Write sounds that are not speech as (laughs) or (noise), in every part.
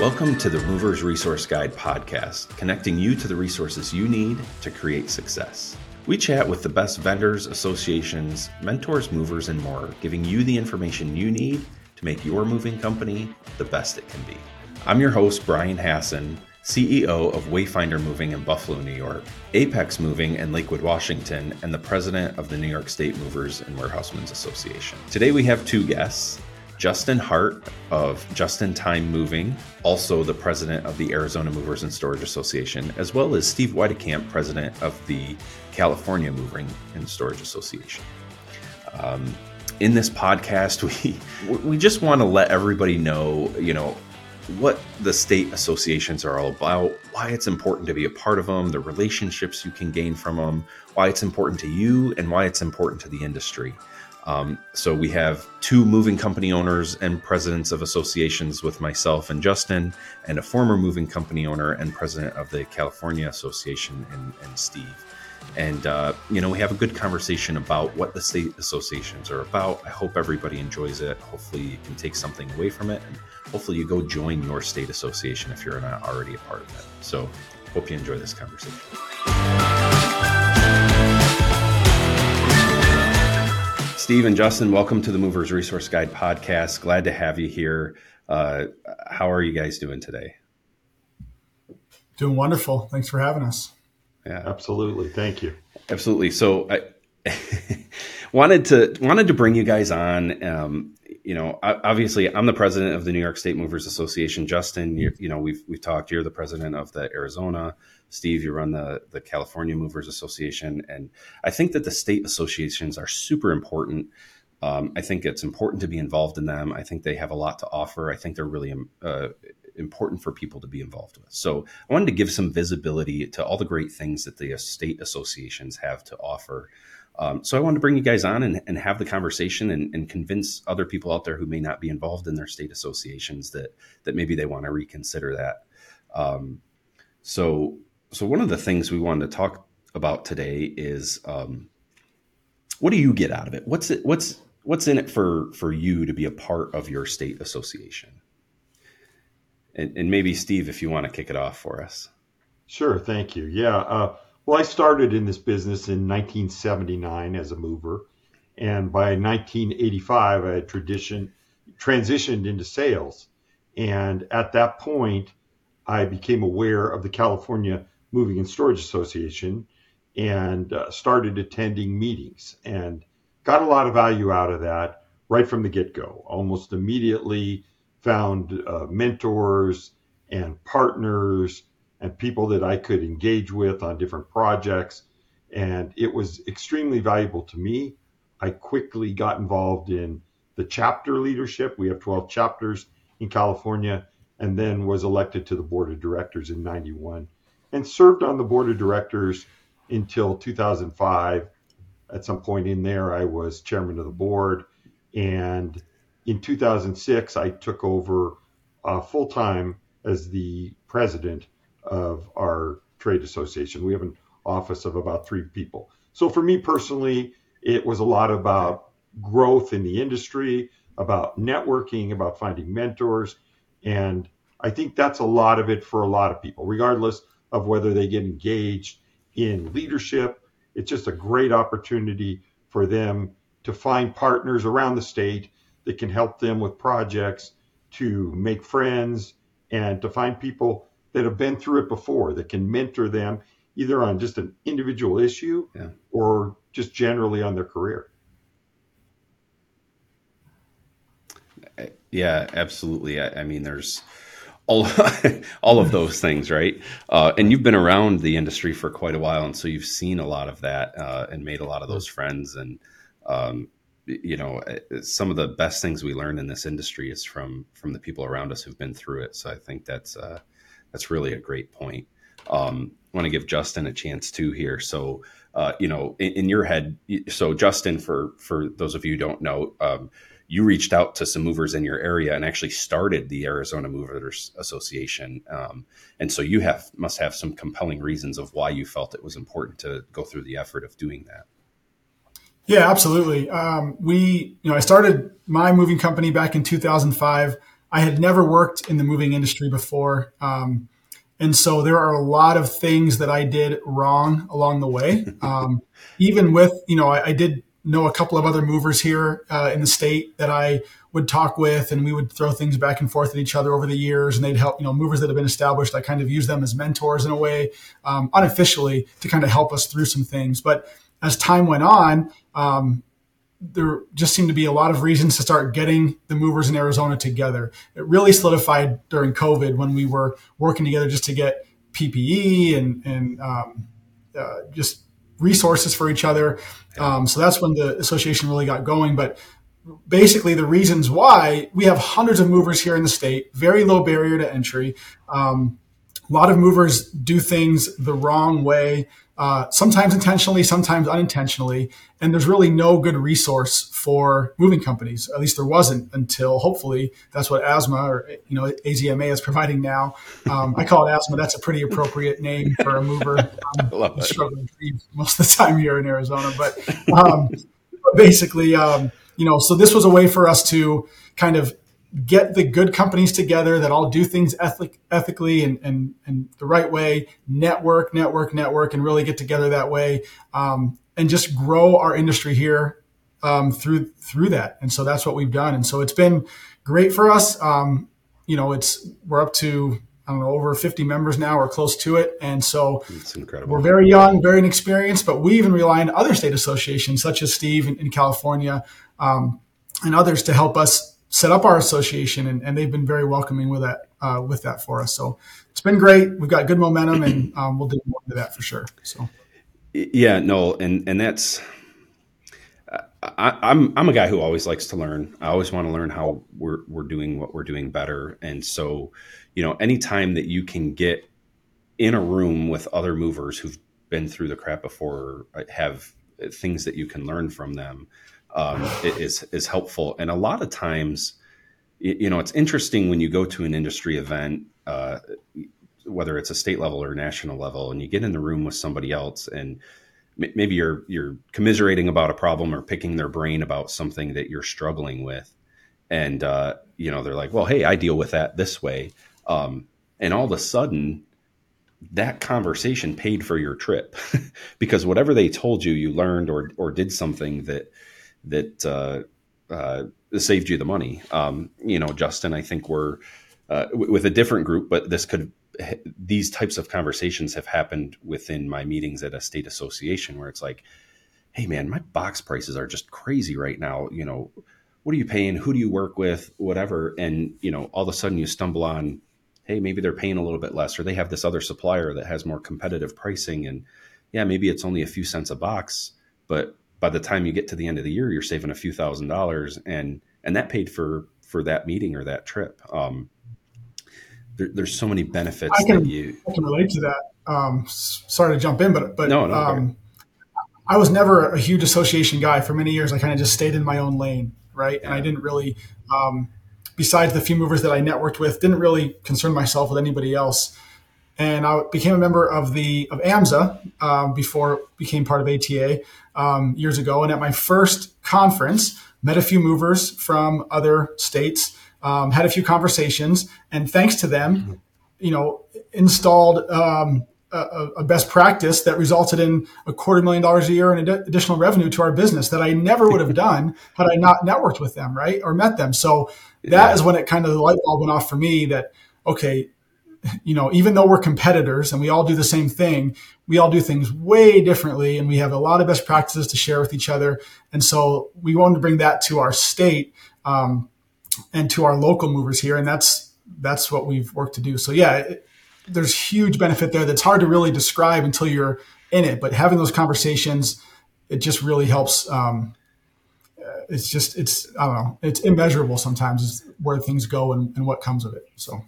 Welcome to the Movers Resource Guide podcast, connecting you to the resources you need to create success. We chat with the best vendors, associations, mentors, movers, and more, giving you the information you need to make your moving company the best it can be. I'm your host, Brian Hassan, CEO of Wayfinder Moving in Buffalo, New York, Apex Moving in Lakewood, Washington, and the president of the New York State Movers and Warehousemen's Association. Today we have two guests. Justin Hart of Just in Time Moving, also the president of the Arizona Movers and Storage Association, as well as Steve Weitekamp, president of the California Moving and Storage Association. Um, in this podcast, (laughs) we we just want to let everybody know, you know, what the state associations are all about, why it's important to be a part of them, the relationships you can gain from them, why it's important to you, and why it's important to the industry. Um, so we have two moving company owners and presidents of associations with myself and Justin, and a former moving company owner and president of the California Association and, and Steve. And uh, you know, we have a good conversation about what the state associations are about. I hope everybody enjoys it. Hopefully, you can take something away from it, and hopefully, you go join your state association if you're not already a part of it. So, hope you enjoy this conversation. Steve and Justin, welcome to the Movers Resource Guide podcast. Glad to have you here. Uh, how are you guys doing today? Doing wonderful. Thanks for having us. Yeah, absolutely. Thank you. Absolutely. So I (laughs) wanted to wanted to bring you guys on. Um, you know, obviously, I'm the president of the New York State Movers Association. Justin, you, you know, we've we've talked. You're the president of the Arizona Steve, you run the the California Movers Association, and I think that the state associations are super important. Um, I think it's important to be involved in them. I think they have a lot to offer. I think they're really uh, important for people to be involved with. So I wanted to give some visibility to all the great things that the state associations have to offer. Um, so I wanted to bring you guys on and, and have the conversation and, and, convince other people out there who may not be involved in their state associations that that maybe they want to reconsider that. Um, so so one of the things we wanted to talk about today is um, what do you get out of it? What's it? What's what's in it for for you to be a part of your state association? And, and maybe Steve, if you want to kick it off for us. Sure, thank you. Yeah, uh, well, I started in this business in 1979 as a mover, and by 1985, I had tradition transitioned into sales. And at that point, I became aware of the California Moving and Storage Association and uh, started attending meetings and got a lot of value out of that right from the get go. Almost immediately found uh, mentors and partners and people that I could engage with on different projects. And it was extremely valuable to me. I quickly got involved in the chapter leadership. We have 12 chapters in California, and then was elected to the board of directors in 91 and served on the board of directors until 2005. At some point in there, I was chairman of the board. And in 2006, I took over uh, full time as the president of our trade association. We have an office of about three people. So for me personally, it was a lot about growth in the industry, about networking, about finding mentors. And I think that's a lot of it for a lot of people, regardless of whether they get engaged in leadership. It's just a great opportunity for them to find partners around the state that can help them with projects, to make friends, and to find people that have been through it before that can mentor them either on just an individual issue yeah. or just generally on their career. Yeah, absolutely. I, I mean, there's all (laughs) all of those things, right? Uh, and you've been around the industry for quite a while, and so you've seen a lot of that uh, and made a lot of those friends. And um, you know, uh, some of the best things we learn in this industry is from from the people around us who've been through it. So I think that's uh, that's really a great point. Um, I want to give Justin a chance too here. So uh, you know, in, in, your head, so Justin, for for those of you don't know. Um, you reached out to some movers in your area and actually started the Arizona Movers Association. Um, and so you have must have some compelling reasons of why you felt it was important to go through the effort of doing that. Yeah, absolutely. Um, we, you know, I started my moving company back in 2005. I had never worked in the moving industry before. Um, and so there are a lot of things that I did wrong along the way. (laughs) Um, even with, you know, I, I, did know a couple of other movers here uh, in the state that I would talk with, and we would throw things back and forth at each other over the years. And they'd help, you know, movers that have been established. I kind of use them as mentors in a way, um, unofficially, to kind of help us through some things. But as time went on, um, there just seemed to be a lot of reasons to start getting the movers in Arizona together. It really solidified during COVID when we were working together just to get PPE and and um, uh, just resources for each other. Um, so that's when the association really got going. But basically, the reasons why we have hundreds of movers here in the state, very low barrier to entry. Um, a lot of movers do things the wrong way uh, sometimes intentionally, sometimes unintentionally. And there's really no good resource for moving companies. At least there wasn't until hopefully that's what ASMA or you know AZMA is providing now. Um, I call it ASMA. That's a pretty appropriate name for a mover. (laughs) Um, I love struggling most of the time here in Arizona, but, um, but basically, um, you know, so this was a way for us to kind of get the good companies together that all do things ethic, ethically and, and, and the right way, network, network, network, and really get together that way, um, and just grow our industry here um, through through that. And so that's what we've done. And so it's been great for us. Um, you know, it's we're up to I don't know over 50 members now or close to it, and so it's incredible. We're very young, very inexperienced, but we even rely on other state associations such as Steve in, in California um, and others to help us set up our association, and, and they've been very welcoming with that uh, with that for us. So it's been great. We've got good momentum, and (clears throat) um, we'll do more into that for sure. So yeah, no, and and that's. I, I'm I'm a guy who always likes to learn. I always want to learn how we're we're doing what we're doing better. And so, you know, anytime that you can get in a room with other movers who've been through the crap before, uh, have things that you can learn from them, um, is is helpful. And a lot of times, you know, it's interesting when you go to an industry event, uh, whether it's a state level or national level, and you get in the room with somebody else, and maybe you're you're commiserating about a problem or picking their brain about something that you're struggling with, and uh, you know, they're like, "Well, hey, I deal with that this way," um, and all of a sudden that conversation paid for your trip (laughs) because whatever they told you you learned or or did something that that uh, uh, saved you the money. Um, you know, Justin, I think we're uh, w- with a different group, but this could these types of conversations have happened within my meetings at a state association where it's like, hey man, my box prices are just crazy right now. You know, what are you paying? Who do you work with? Whatever, and you know, all of a sudden you stumble on, hey, maybe they're paying a little bit less, or they have this other supplier that has more competitive pricing, and yeah, maybe it's only a few cents a box, but by the time you get to the end of the year, you're saving a few thousand dollars, and and that paid for for that meeting or that trip. Um, there, there's so many benefits I can, that you. I can relate to that. Um, sorry to jump in, but but no, no, um, I was never a huge association guy for many years. I kind of just stayed in my own lane, right? Yeah. And I didn't really, um, besides the few movers that I networked with, didn't really concern myself with anybody else and I became a member of the of AMSA um, before it became part of ATA um, years ago. And at my first conference, met a few movers from other states, um, had a few conversations, and thanks to them, you know, installed um, a, a, best practice that resulted in a quarter million dollars a year in ad- additional revenue to our business that I never would have (laughs) done had I not networked with them, right, or met them. So that yeah. is when it kind of the light bulb went off for me that okay you know, even though we're competitors and we all do the same thing, we all do things way differently and we have a lot of best practices to share with each other. And so we wanted to bring that to our state um, and to our local movers here. And that's, that's what we've worked to do. So yeah, it, there's huge benefit there that's hard to really describe until you're in it, but having those conversations, it just really helps. Um, it's just, it's, I don't know, it's immeasurable sometimes is where things go and, and what comes of it. So.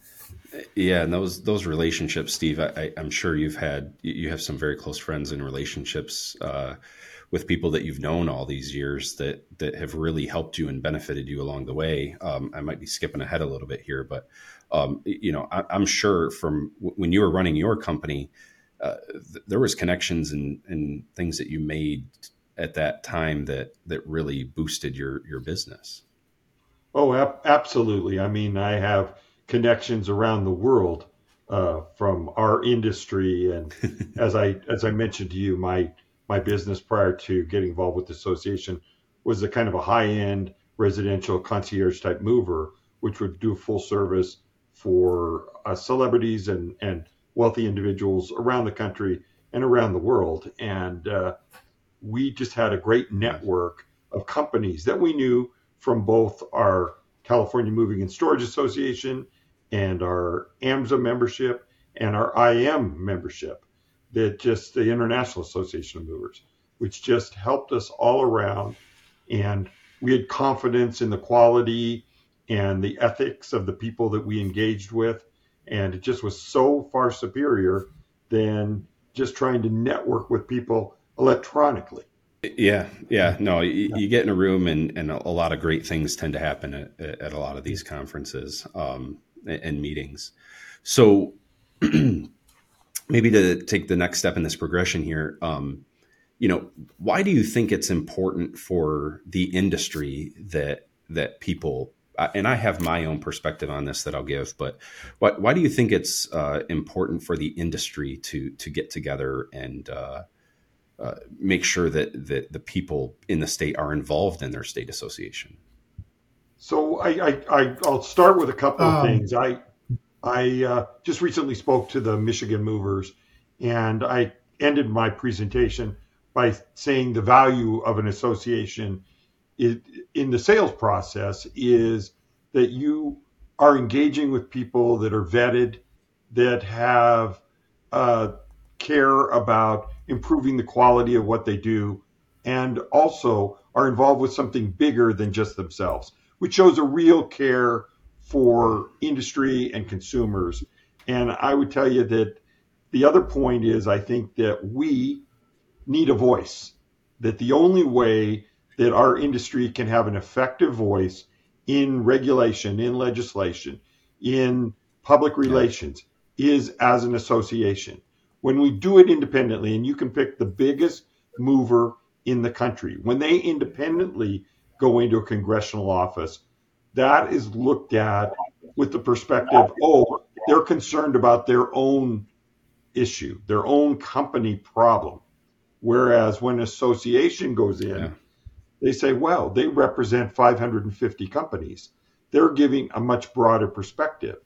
Yeah, and those those relationships, Steve. I, am sure you've had you have some very close friends and relationships uh, with people that you've known all these years that that have really helped you and benefited you along the way. Um, I might be skipping ahead a little bit here, but um, you know, I, am sure from when you were running your company, uh, th- there was connections and, and things that you made at that time that that really boosted your your business. Oh, ab- absolutely. I mean, I have connections around the world uh, from our industry, and (laughs) as I as I mentioned to you, my my business prior to getting involved with the association was a kind of a high end residential concierge type mover, which would do full service for uh, celebrities and and wealthy individuals around the country and around the world, and uh, we just had a great network of companies that we knew from both our California Moving and Storage Association and our AMSA membership and our IM membership, that just the International Association of Movers, which just helped us all around. And we had confidence in the quality and the ethics of the people that we engaged with. And it just was so far superior than just trying to network with people electronically. Yeah, yeah, no, you, you, get in a room and, and a lot of great things tend to happen at, at a lot of these conferences um, and meetings. So (clears throat) maybe to take the next step in this progression here, um, you know, why do you think it's important for the industry that that people and I have my own perspective on this that I'll give, but why, why do you think it's uh, important for the industry to to get together and uh, uh, make sure that, that the people in the state are involved in their state association? So I, I, I will start with a couple of um, things. I I uh, just recently spoke to the Michigan Movers, and I ended my presentation by saying the value of an association in the sales process is that you are engaging with people that are vetted, that have uh, care about improving the quality of what they do, and also are involved with something bigger than just themselves, which shows a real care for industry and consumers. And I would tell you that the other point is I think that we need a voice, that the only way that our industry can have an effective voice in regulation, in legislation, in public relations is as an association when we do it independently, and you can pick the biggest mover in the country, when they independently go into a congressional office, that is looked at with the perspective, oh, they're concerned about their own issue, their own company problem. Whereas when an association goes in, yeah. they say, well, they represent 550 companies. They're giving a much broader perspective.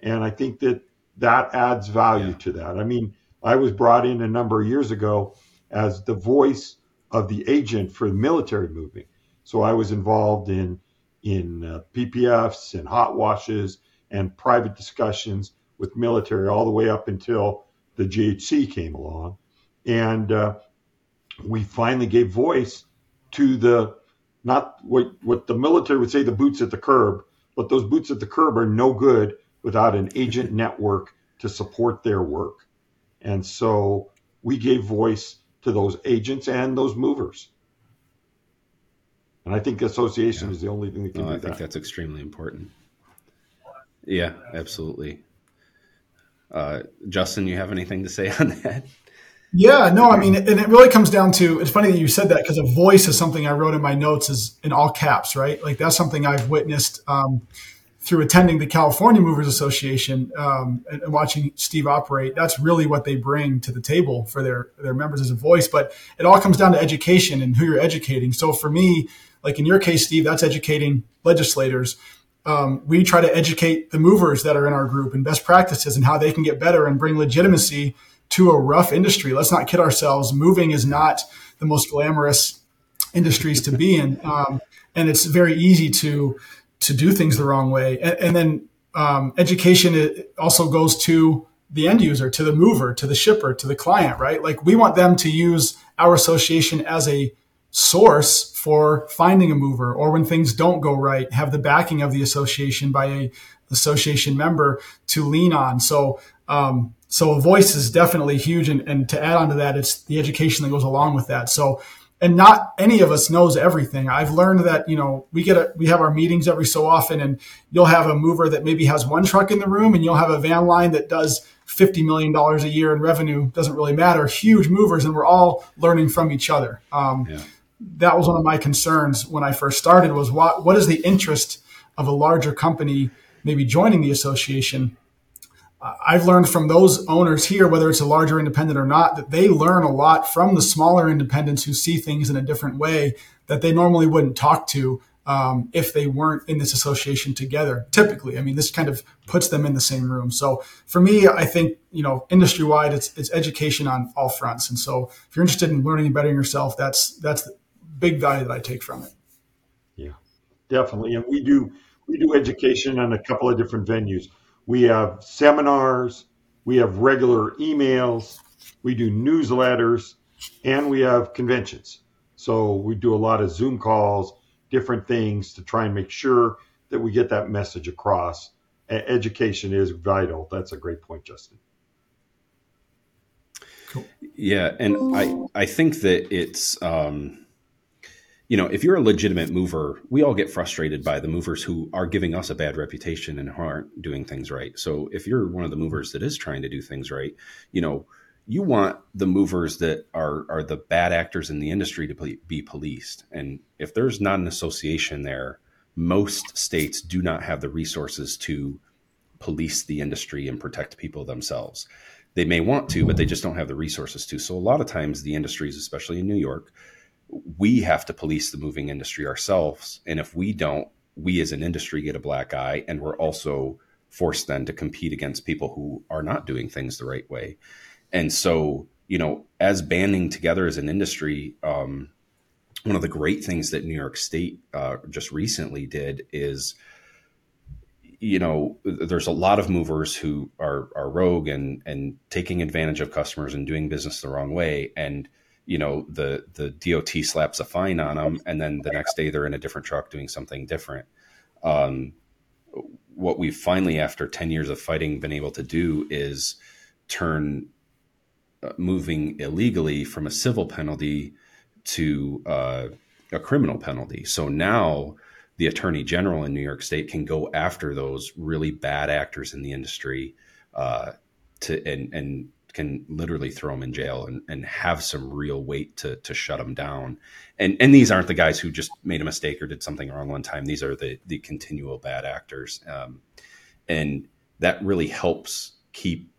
And I think that that adds value yeah. to that. I mean, I was brought in a number of years ago as the voice of the agent for the military moving. So I was involved in in uh, PPFs and hot washes and private discussions with military all the way up until the GHC came along, and uh, we finally gave voice to the not what what the military would say the boots at the curb, but those boots at the curb are no good without an agent network to support their work. And so we gave voice to those agents and those movers. And I think association yeah. is the only thing that can no, do I that. I think that's extremely important. Yeah, absolutely. Uh, Justin, you have anything to say (laughs) on that? Yeah, no, I mean, and it really comes down to it's funny that you said that because a voice is something I wrote in my notes is in all caps, right? Like that's something I've witnessed um, through attending the California Movers Association um, and, and, watching Steve operate, that's really what they bring to the table for their their members as a voice. But it all comes down to education and who you're educating. So for me, like in your case, Steve, that's educating legislators. Um, we try to educate the movers that are in our group and best practices and how they can get better and bring legitimacy to a rough industry. Let's not kid ourselves. Moving is not the most glamorous industries to be in, um, and it's very easy to to do things the wrong way. And, and then um, education also goes to the end user, to the mover, to the shipper, to the client, right? Like we want them to use our association as a source for finding a mover or when things don't go right, have the backing of the association by a association member to lean on. So, um, so a voice is definitely huge. And, and to add on to that, it's the education that goes along with that. So and not any of us knows everything. I've learned that, you know, we get a, we have our meetings every so often and you'll have a mover that maybe has one truck in the room and you'll have a van line that does $50 million a year in revenue. Doesn't really matter. Huge movers and we're all learning from each other. Um, yeah. That was one of my concerns when I first started was what, what is the interest of a larger company maybe joining the association, I've learned from those owners here, whether it's a larger independent or not, that they learn a lot from the smaller independents who see things in a different way that they normally wouldn't talk to um, if they weren't in this association together. Typically, I mean, this kind of puts them in the same room. So for me, I think you know, industry wide, it's it's education on all fronts. And so if you're interested in learning and bettering yourself, that's that's the big value that I take from it. Yeah, definitely. And we do we do education on a couple of different venues. We have seminars, we have regular emails, we do newsletters, and we have conventions. So we do a lot of Zoom calls, different things to try and make sure that we get that message across. education is vital. That's a great point, Justin. Cool. Yeah, and I I think that it's um, you know, if you're a legitimate mover, we all get frustrated by the movers who are giving us a bad reputation and aren't doing things right. So if you're one of the movers that is trying to do things right, you know, you want the movers that are are the bad actors in the industry to be policed. And if there's not an association there, most states do not have the resources to police the industry and protect people themselves. They may want to, but they just don't have the resources to. So a lot of times the industries, especially in New York, we have to police the moving industry ourselves. And if we don't, we as an industry get a black eye, and we're also forced then to compete against people who are not doing things the right way. And so, you know, as banding together as an industry, um, one of the great things that New York State uh, just recently did is, you know, there's a lot of movers who are are rogue and and taking advantage of customers and doing business the wrong way, and you know the the DOT slaps a fine on them, and then the next day they're in a different truck doing something different. Um, what we've finally, after ten years of fighting, been able to do is turn uh, moving illegally from a civil penalty to uh, a criminal penalty. So now the attorney general in New York State can go after those really bad actors in the industry uh, to and and can literally throw them in jail and, and have some real weight to, to shut them down. And and these aren't the guys who just made a mistake or did something wrong one time. These are the the continual bad actors, um, and that really helps keep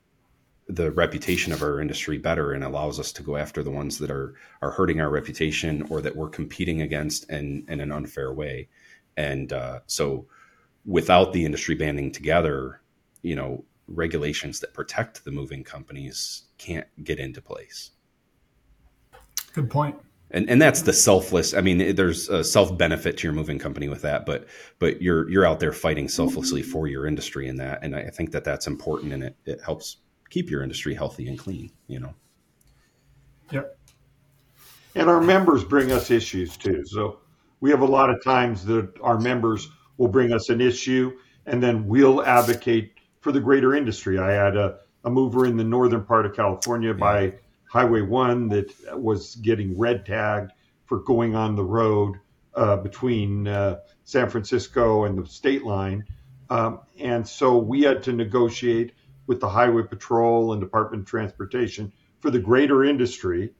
the reputation of our industry better and allows us to go after the ones that are are hurting our reputation or that we're competing against in in an unfair way. And uh, so, without the industry banding together, you know, regulations that protect the moving companies can't get into place. Good point. And, and that's the selfless. I mean, there's a self benefit to your moving company with that, but but you're you're out there fighting selflessly for your industry in that, and I think that that's important, and it it helps keep your industry healthy and clean. You know. Yep. And our members bring us issues too. So we have a lot of times that our members will bring us an issue, and then we'll advocate for the greater industry. I had a, a mover in the northern part of California yeah. by Highway 1 that was getting red tagged for going on the road uh, between uh, San Francisco and the state line. Um, and so we had to negotiate with the Highway Patrol and Department of Transportation for the greater industry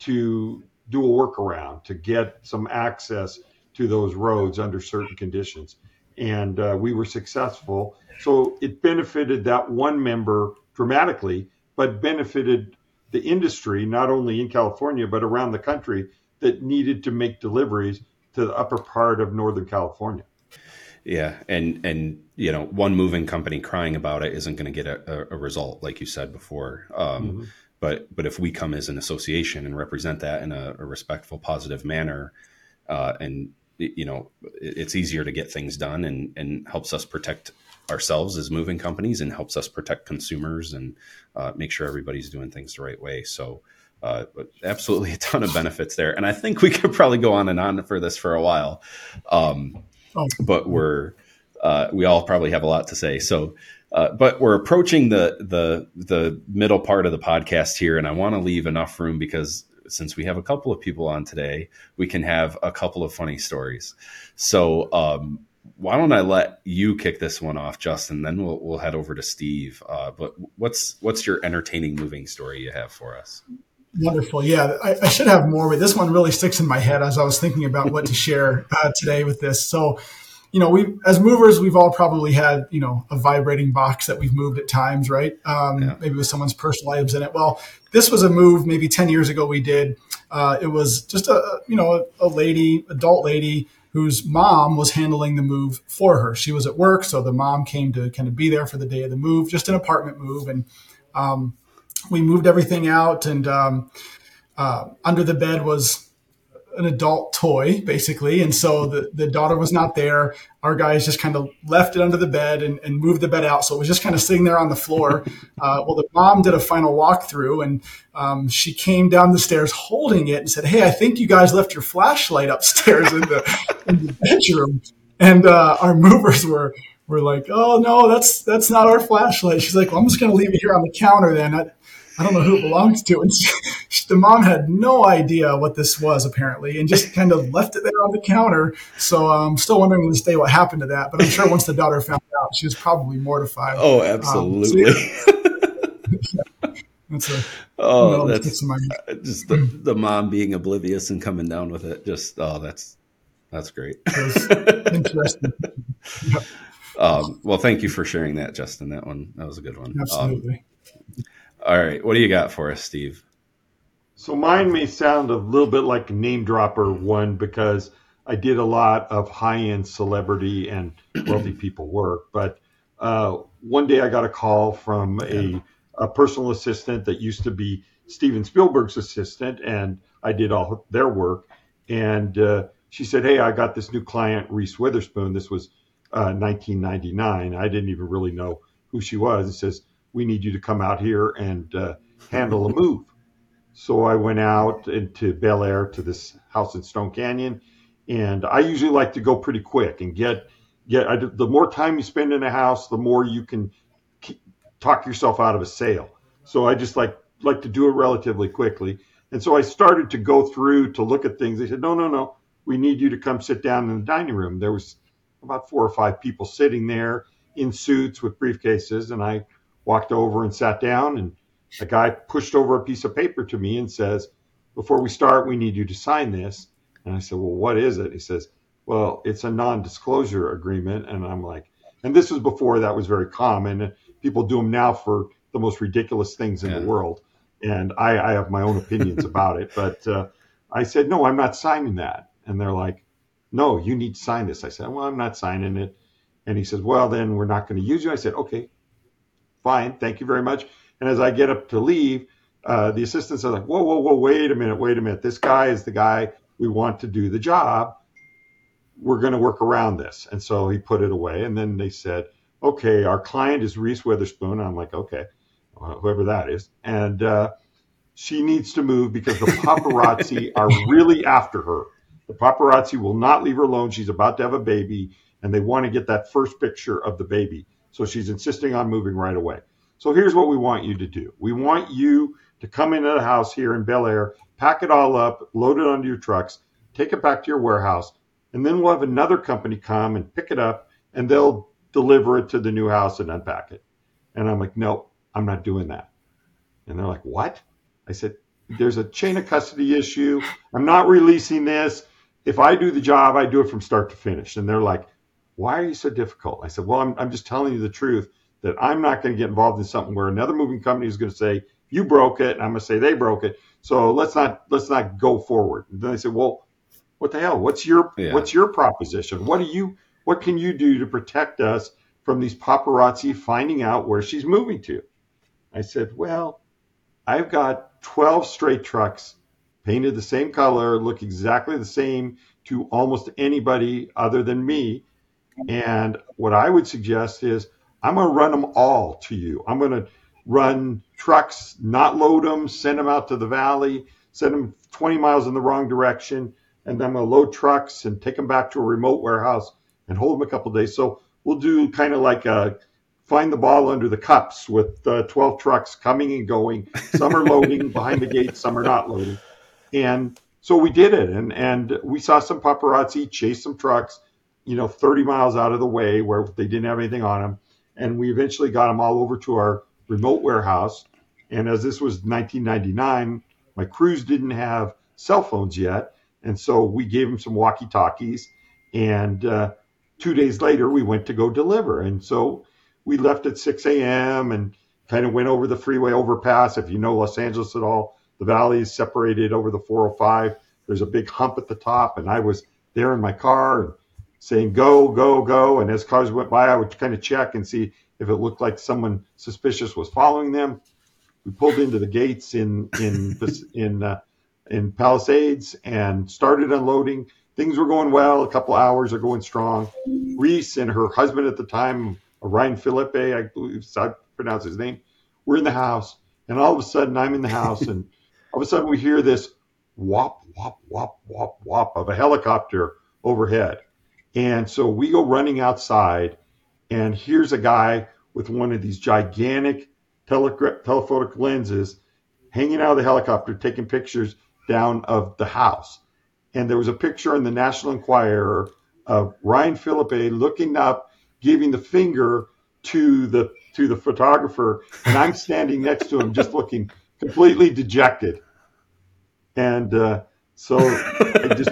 to do a workaround to get some access to those roads under certain conditions. And uh, we were successful. So it benefited that one member dramatically, but benefited the industry, not only in California, but around the country that needed to make deliveries to the upper part of Northern California. Yeah, and and you know, one moving company crying about it isn't going to get a, a, result, like you said before. Um, mm-hmm. But but if we come as an association and represent that in a, a respectful, positive manner, uh, and you know, it's easier to get things done and and helps us protect ourselves as moving companies and helps us protect consumers and uh, make sure everybody's doing things the right way. So, uh, absolutely a ton of benefits there. And I think we could probably go on and on for this for a while. Um, oh. But we're, uh, we all probably have a lot to say. So, uh, but we're approaching the, the, the middle part of the podcast here. And I want to leave enough room because since we have a couple of people on today, we can have a couple of funny stories. So, um, why don't I let you kick this one off, Justin? Then we'll we'll head over to Steve. Uh, but what's what's your entertaining moving story you have for us? Wonderful. Yeah, I, I, should have more, but this one really sticks in my head as I was thinking about what to (laughs) share uh, today with this. So, you know, we as movers, we've all probably had you know a vibrating box that we've moved at times, right? Um, yeah. Maybe with someone's personal items in it. Well, this was a move maybe ten years ago we did. Uh, it was just a you know a, a lady, adult lady whose mom was handling the move for her. She was at work, so the mom came to kind of be there for the day of the move, just an apartment move, and um, we moved everything out. And um, uh, under the bed was an adult toy, basically. And so the, the daughter was not there. Our guys just kind of left it under the bed and, and moved the bed out. So it was just kind of sitting there on the floor. (laughs) Uh, well, the mom did a final walkthrough and um, she came down the stairs holding it and said, Hey, I think you guys left your flashlight upstairs in the, (laughs) in the bedroom. And uh, our movers were, were like, Oh, no, that's, that's not our flashlight. She's like, well, I'm just going to leave it here on the counter then. I, I don't know who it belongs to. And she, (laughs) the mom had no idea what this was apparently, and just kind of left it there on the counter. So I'm um, still wondering to this day what happened to that. But I'm sure once the daughter found out, she was probably mortified. Oh, absolutely. Um, so yeah. that's a, oh, that's just the, the mom being oblivious and coming down with it. Just oh, that's that's great. interesting. (laughs) Um, well, thank you for sharing that, Justin. That one that was a good one. Um, absolutely. Um, all right. What do you got for us, Steve? So mine may sound a little bit like a name dropper one because I did a lot of high end celebrity and wealthy (clears throat) people work. But uh, one day I got a call from a, a, personal assistant that used to be Steven Spielberg's assistant, and I did all their work. And uh, she said, Hey, I got this new client, Reese Witherspoon. This was uh, 1999. I didn't even really know who she was. It says, we need you to come out here and uh, handle a move. So I went out into Bel Air to this house in Stone Canyon, and I usually like to go pretty quick and get get. I, the more time you spend in a house, the more you can talk yourself out of a sale. So I just like like to do it relatively quickly. And so I started to go through to look at things. They said, no, no, no, we need you to come sit down in the dining room. There was about four or five people sitting there in suits with briefcases, and I walked over and sat down and a guy pushed over a piece of paper to me and says, before we start, we need you to sign this. And I said, well, what is it? He says, well, it's a non-disclosure agreement. And I'm like, and this was before that was very common. People do them now for the most ridiculous things in yeah. the world. And I, I, have my own opinions about it. But uh, I said, no, I'm not signing that. And they're like, no, you need to sign this. I said, well, I'm not signing it. And he says, well, then we're not going to use you. I said, okay, fine, thank you very much. And as I get up to leave, uh, the assistants are like, whoa, whoa, whoa, wait a minute, wait a minute. This guy is the guy we want to do the job. We're going to work around this. And so he put it away. And then they said, okay, our client is Reese Witherspoon. I'm like, okay, well, whoever that is. And uh, she needs to move because the paparazzi (laughs) are really after her. The paparazzi will not leave her alone. She's about to have a baby, and they want to get that first picture of the baby. So she's insisting on moving right away. So here's what we want you to do. We want you to come into the house here in Bel Air, pack it all up, load it onto your trucks, take it back to your warehouse, and then we'll have another company come and pick it up and they'll deliver it to the new house and unpack it. And I'm like, no, I'm not doing that. And they're like, what? I said, there's a chain of custody issue. I'm not releasing this. If I do the job, I do it from start to finish. And they're like, why are you so difficult? I said, well, I'm, I'm just telling you the truth that I'm not going to get involved in something where another moving company is going to say you broke it, and I'm going to say they broke it. So let's not let's not go forward. And then they said, well, what the hell? What's your yeah. what's your proposition? What do you what can you do to protect us from these paparazzi finding out where she's moving to? I said, well, I've got 12 straight trucks painted the same color, look exactly the same to almost anybody other than me and what I would suggest is I'm going to run them all to you. I'm going to run trucks, not load them, send them out to the valley, send them 20 miles in the wrong direction, and then I'm going to load trucks and take them back to a remote warehouse and hold them a couple days. So we'll do kind of like a find the ball under the cups with uh, 12 trucks coming and going. Some are loading (laughs) behind the gate, some are not loading. And so we did it, and and we saw some paparazzi chase some trucks you know, 30 miles out of the way where they didn't have anything on them. And we eventually got them all over to our remote warehouse. And as this was 1999, my crews didn't have cell phones yet. And so we gave them some walkie talkies and uh, two days later, we went to go deliver. And so we left at 6 a.m. and kind of went over the freeway overpass. If you know Los Angeles at all, the valley is separated over the 405. There's a big hump at the top, and I was there in my car saying go, go, go. And as cars went by, I would kind of check and see if it looked like someone suspicious was following them. We pulled into the gates in in (laughs) in uh, in Palisades and started unloading. Things were going well. A couple hours are going strong. Reese and her husband at the time, Ryan Phillippe, I believe I pronounce his name, we're in the house. And all of a sudden, I'm in the house, and all of a sudden, we hear this whop, whop, whop, whop, whop of a helicopter overhead. And so we go running outside, and here's a guy with one of these gigantic tele- telephotic lenses hanging out of the helicopter taking pictures down of the house. And there was a picture in the National Enquirer of Ryan Phillippe looking up, giving the finger to the to the photographer, and I'm standing next to him, just looking completely dejected. And uh, so I just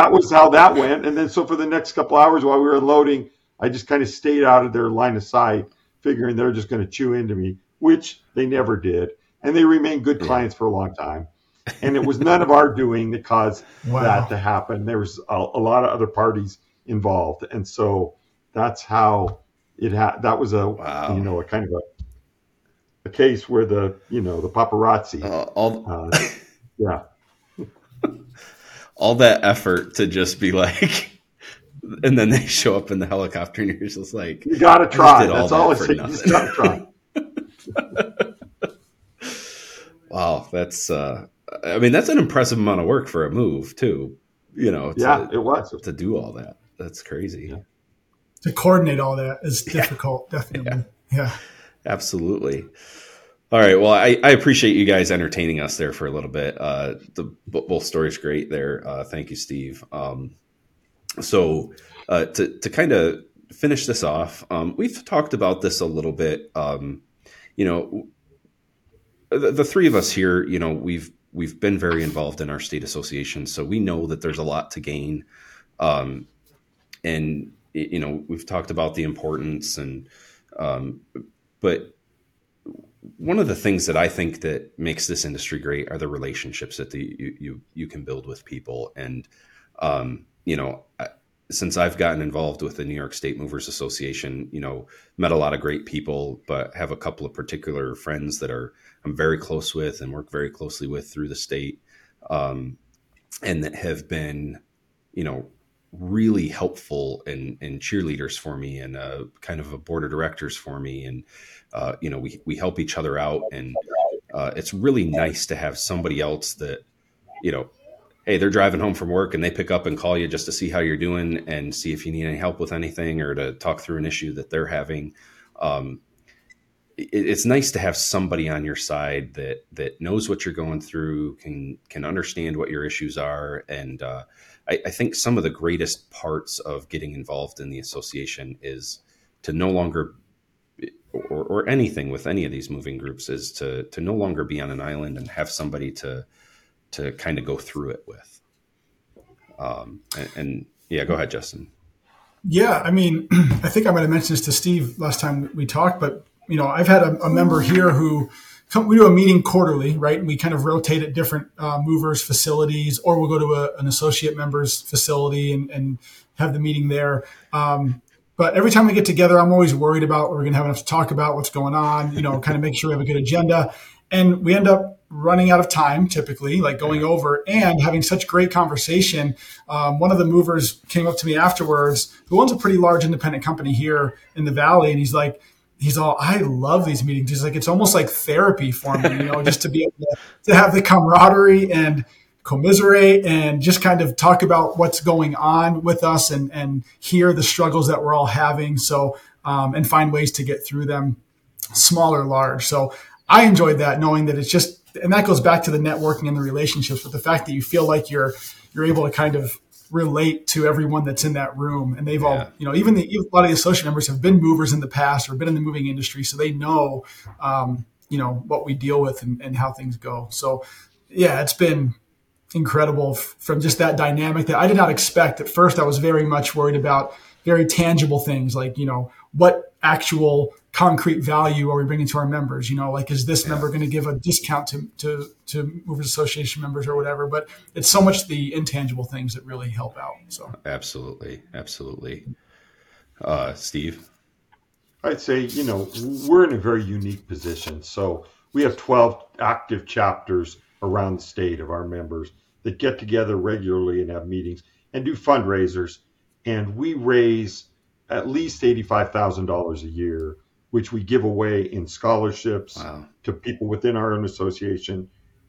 that was how that went. And then so for the next couple hours while we were unloading, I just kind of stayed out of their line of sight, figuring they're just going to chew into me, which they never did, and they remained good clients for a long time and it was none of our doing that caused (laughs) wow. that to happen. There was a, a, lot of other parties involved, and so that's how it had. That was a wow. you know a kind of a, a case where the you know the paparazzi, uh, all uh, (laughs) yeah, all that effort to just be like. (laughs) And then they show up in the helicopter, and you're just like, "You gotta try." That's all, all it takes. You just gotta try. (laughs) wow, that's uh, I mean, that's an impressive amount of work for a move too. You know, to, yeah, it was to do all that. That's crazy. Yeah. To coordinate all that is (laughs) difficult, yeah. definitely. Yeah. yeah. absolutely. All right. Well, I, I, appreciate you guys entertaining us there for a little bit. Uh, the both stories great there. Uh, thank you, Steve. Um, so uh, to to kind of finish this off, um, we've talked about this a little bit. Um, you know, the, the, three of us here, you know, we've we've been very involved in our state association, so we know that there's a lot to gain. Um, and you know, we've talked about the importance, and um, but one of the things that I think that makes this industry great are the relationships that the, you, you you can build with people, and um, you know. since I've gotten involved with the New York State Movers Association, you know, met a lot of great people, but have a couple of particular friends that are I'm very close with and work very closely with through the state, um, and that have been, you know, really helpful and, and cheerleaders for me and uh, kind of a board of directors for me. And, uh, you know, we, we help each other out. And uh, it's really nice to have somebody else that, you know, hey, they're driving home from work and they pick up and call you just to see how you're doing and see if you need any help with anything or to talk through an issue that they're having. Um, it's nice to have somebody on your side that that knows what you're going through, can can understand what your issues are, and uh, I, I, think some of the greatest parts of getting involved in the association is to no longer, or, or anything with any of these moving groups, is to to no longer be on an island and have somebody to to kind of go through it with. Um, and, and yeah, go ahead, Justin. Yeah, I mean, (clears throat) I think I might have mentioned this to Steve last time we talked, but you know, I've had a, a member here who come, we do a meeting quarterly, right? And we kind of rotate at different uh, movers facilities, or we'll go to a, an associate member's facility and, and have the meeting there. Um, but every time we get together, I'm always worried about we're going to have enough to talk about what's going on, you know, kind of make sure we have a good agenda. And we end up running out of time typically, like going over and having such great conversation. Um, one of the movers came up to me afterwards, who owns a pretty large independent company here in the Valley. And he's like, he's all, I love these meetings. He's like, it's almost like therapy for me, you know, just to be able to, to have the camaraderie and commiserate and just kind of talk about what's going on with us and, and hear the struggles that we're all having. So, um, and find ways to get through them, small or large. So I enjoyed that knowing that it's just, and that goes back to the networking and the relationships, but the fact that you feel like you're, you're able to kind of relate to everyone that's in that room. And they've yeah. all, you know, even the, a lot of the associate members have been movers in the past or been in the moving industry. So they know, um, you know, what we deal with and, and, how things go. So yeah, it's been incredible f- from just that dynamic that I did not expect. At first, I was very much worried about very tangible things like you know what actual concrete value are we bringing to our members? You know like is this yeah. member going to give a discount to, to to movers association members or whatever? But it's so much the intangible things that really help out so. Absolutely absolutely. Uh, steve? I'd say you know we're in a very unique position. So we have 12 active chapters around the state of our members that get together regularly and have meetings and do fundraisers. And we raise at least $85,000 a year, which we give away in scholarships wow. to people within our own association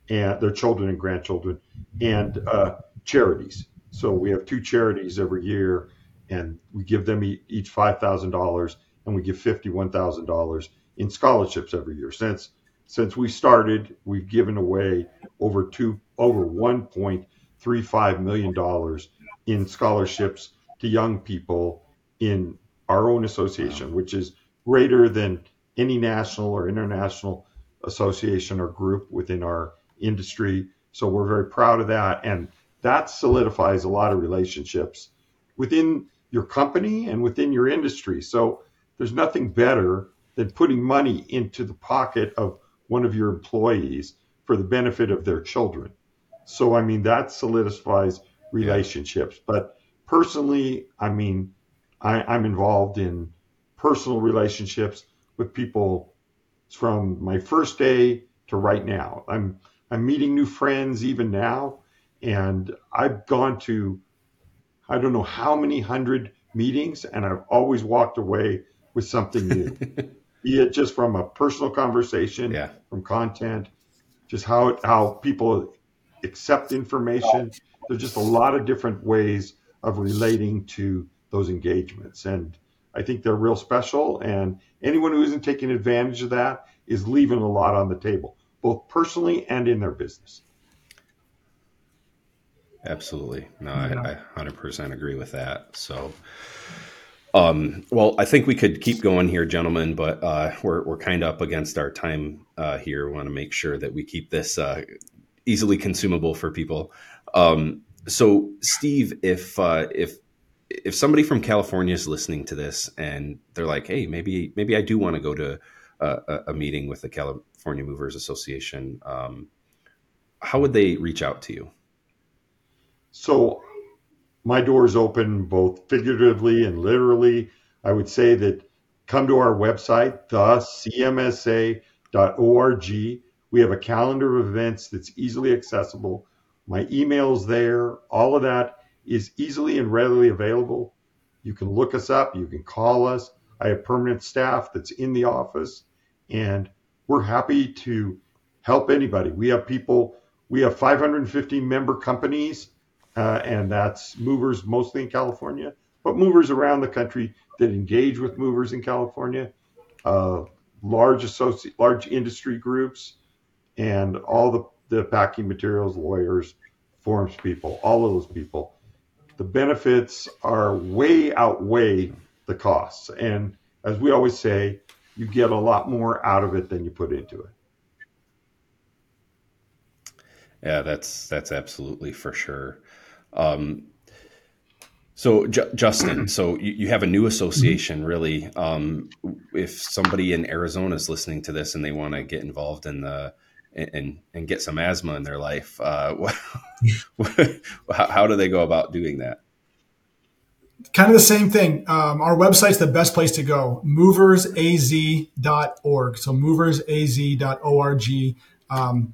and their children and grandchildren and uh, charities. So we have two charities every year, and we give them each $5,000 and we give $51,000 in scholarships every year. Since since we started, we've given away over two over 1.35 million dollars in scholarships to young people in our own association, wow. which is greater than any national or international association or group within our industry. So we're very proud of that. And that solidifies a lot of relationships within your company and within your industry. So there's nothing better than putting money into the pocket of one of your employees for the benefit of their children. So, I mean, that solidifies relationships. But personally, I mean, I, I'm involved in personal relationships with people from my first day to right now. I'm I'm meeting new friends even now, and I've gone to I don't know how many hundred meetings, and I've always walked away with something new. (laughs) Be it just from a personal conversation, yeah. from content, just how how people accept information. There's just a lot of different ways of relating to those engagements. And I think they're real special. And anyone who isn't taking advantage of that is leaving a lot on the table, both personally and in their business. Absolutely. No, I, I 100% agree with that. So, um, well, I think we could keep going here, gentlemen, but uh, we're, we're kind of up against our time uh, here. We want to make sure that we keep this uh, easily consumable for people. Um, so, Steve, if uh, if if somebody from California is listening to this and they're like, "Hey, maybe maybe I do want to go to a, a, meeting with the California Movers Association," um, how would they reach out to you? So, my doors open both figuratively and literally. I would say that come to our website, thecmsa.org. We have a calendar of events that's easily accessible my email's there. All of that is easily and readily available. You can look us up. You can call us. I have permanent staff that's in the office, and we're happy to help anybody. We have people, we have 550 member companies, uh, and that's movers mostly in California, but movers around the country that engage with movers in California, uh, large associate, large industry groups, and all the the packing materials, lawyers, forms people, all of those people. The benefits are way outweigh the costs. And as we always say, you get a lot more out of it than you put into it. Yeah, that's that's absolutely for sure. Um, so, J- Justin, (clears throat) so you, you, have a new association, really. Um, if somebody in Arizona is listening to this and they want to get involved in the and and get some asthma in their life, uh, (laughs) (laughs) how, how, do they go about doing that? Kind of the same thing. Um, our website's the best place to go. Moversaz.org. So moversaz.org. Um,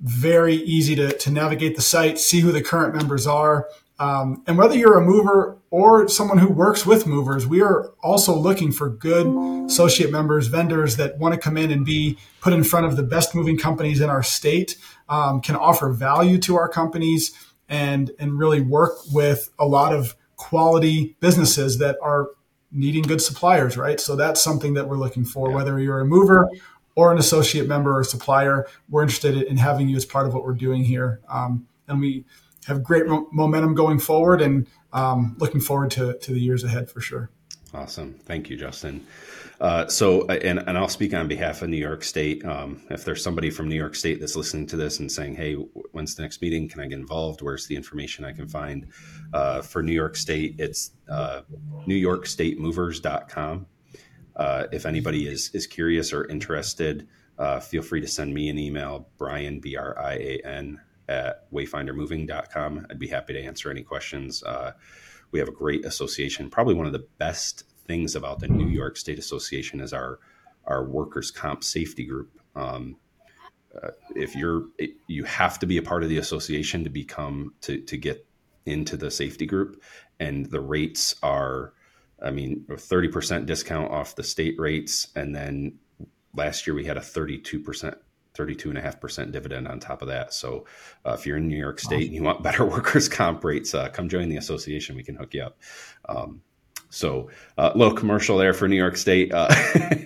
very easy to, to navigate the site, see who the current members are. Um, and whether you're a mover or someone who works with movers, we are also looking for good associate members, vendors that want to come in and be put in front of the best moving companies in our state, um, can offer value to our companies, and and really work with a lot of quality businesses that are needing good suppliers, right? So that's something that we're looking for. Whether you're a mover or an associate member or supplier, we're interested in having you as part of what we're doing here, um, and we have great momentum going forward and um, looking forward to, to the years ahead for sure. Awesome. Thank you, Justin. Uh, so, uh, and, and I'll speak on behalf of New York State. Um, if there's somebody from New York State that's listening to this and saying, hey, when's the next meeting? Can I get involved? Where's the information I can find? Uh, for New York State, it's uh, newyorkstatemovers.com. Uh, if anybody is, is curious or interested, uh, feel free to send me an email, Brian, B R I A N, at wayfindermoving.com. I'd be happy to answer any questions. Uh, we have a great association. Probably one of the best things about the New York State Association is our our workers' comp safety group. Um, uh, if you're, you have to be a part of the association to become to to get into the safety group, and the rates are, I mean, thirty percent discount off the state rates, and then last year we had a thirty two percent 32.5% dividend on top of that. So uh, if you're in New York State and you want (laughs) better workers' comp rates, uh, come join the association. We can hook you up. Um, so a uh, little commercial there for New York State. Uh,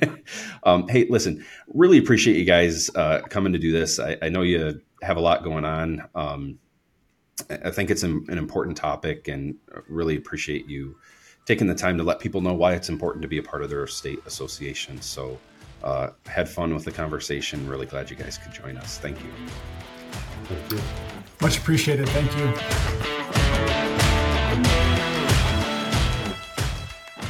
(laughs) um, hey, listen, really appreciate you guys uh, coming to do this. I, I, know you have a lot going on. Um, I think it's an, an important topic and really appreciate you taking the time to let people know why it's important to be a part of their state association. So uh, had fun with the conversation. Really glad you guys could join us. Thank you. Thank you. Much appreciated. Thank you.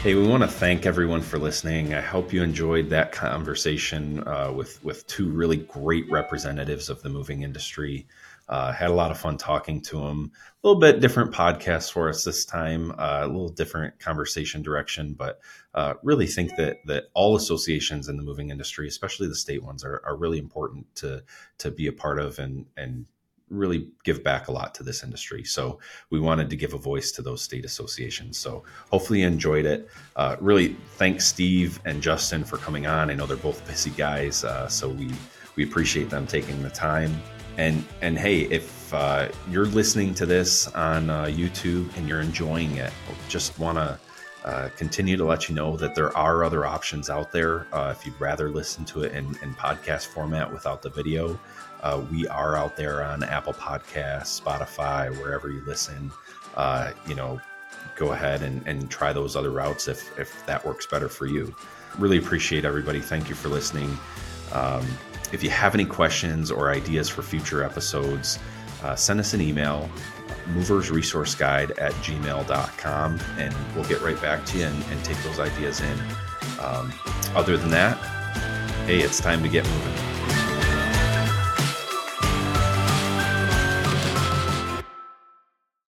Hey, we want to thank everyone for listening. I hope you enjoyed that conversation uh, with with two really great representatives of the moving industry. Uh, had a lot of fun talking to him. A little bit different podcast for us this time, uh, a little different conversation direction, but uh, really think that that all associations in the moving industry, especially the state ones, are, are really important to to be a part of and and really give back a lot to this industry. So we wanted to give a voice to those state associations. So hopefully you enjoyed it. Uh, really thanks Steve and Justin for coming on. I know they're both busy guys, uh, so we we appreciate them taking the time. And and hey, if uh, you're listening to this on uh, YouTube and you're enjoying it, just want to uh, continue to let you know that there are other options out there. Uh, if you'd rather listen to it in, in podcast format without the video, uh, we are out there on Apple Podcasts, Spotify, wherever you listen. Uh, you know, go ahead and, and try those other routes if, if that works better for you. Really appreciate everybody. Thank you for listening. Um, if you have any questions or ideas for future episodes, uh, send us an email, moversresourceguide at gmail.com, and we'll get right back to you and, and take those ideas in. Um, other than that, hey, it's time to get moving.